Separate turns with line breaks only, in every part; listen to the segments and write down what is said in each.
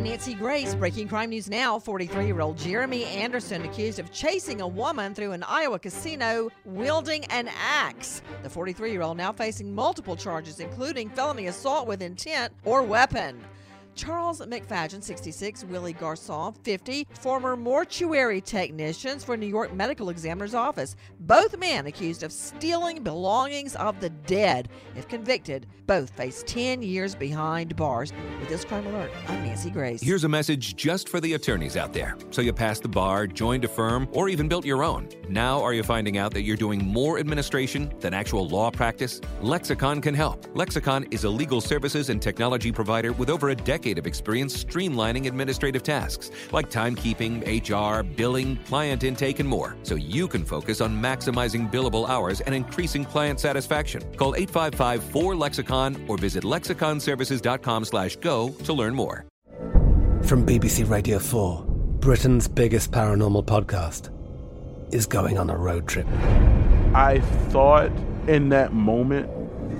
I'm Nancy Grace. Breaking crime news now. 43 year old Jeremy Anderson accused of chasing a woman through an Iowa casino wielding an axe. The 43 year old now facing multiple charges, including felony assault with intent or weapon. Charles McFadden, 66, Willie Garson, 50, former mortuary technicians for New York Medical Examiner's Office. Both men accused of stealing belongings of the dead. If convicted, both face 10 years behind bars. With this crime alert, I'm Nancy Grace.
Here's a message just for the attorneys out there. So you passed the bar, joined a firm, or even built your own. Now are you finding out that you're doing more administration than actual law practice? Lexicon can help. Lexicon is a legal services and technology provider with over a decade of experience streamlining administrative tasks like timekeeping, HR, billing, client intake, and more, so you can focus on maximizing billable hours and increasing client satisfaction. Call 855-4-LEXICON or visit lexiconservices.com slash go to learn more.
From BBC Radio 4, Britain's biggest paranormal podcast is going on a road trip.
I thought in that moment,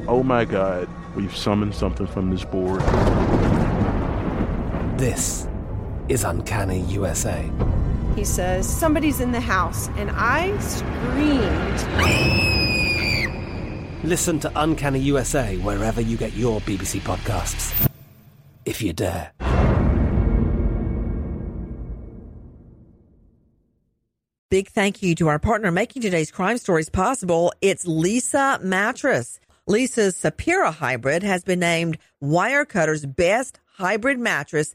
oh my God, we've summoned something from this board.
This is Uncanny USA.
He says, Somebody's in the house, and I screamed.
Listen to Uncanny USA wherever you get your BBC podcasts, if you dare.
Big thank you to our partner making today's crime stories possible. It's Leesa Mattress. Leesa's Sapira Hybrid has been named Wirecutter's best hybrid mattress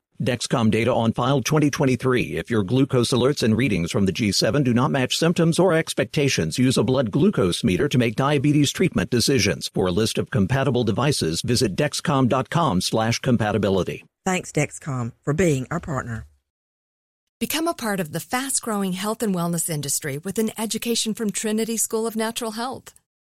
Dexcom data on file 2023. If your glucose alerts and readings from the G7 do not match symptoms or expectations, use a blood glucose meter to make diabetes treatment decisions. For a list of compatible devices, visit dexcom.com slash compatibility.
Thanks, Dexcom, for being our partner.
Become a part of the fast-growing health and wellness industry with an education from Trinity School of Natural Health.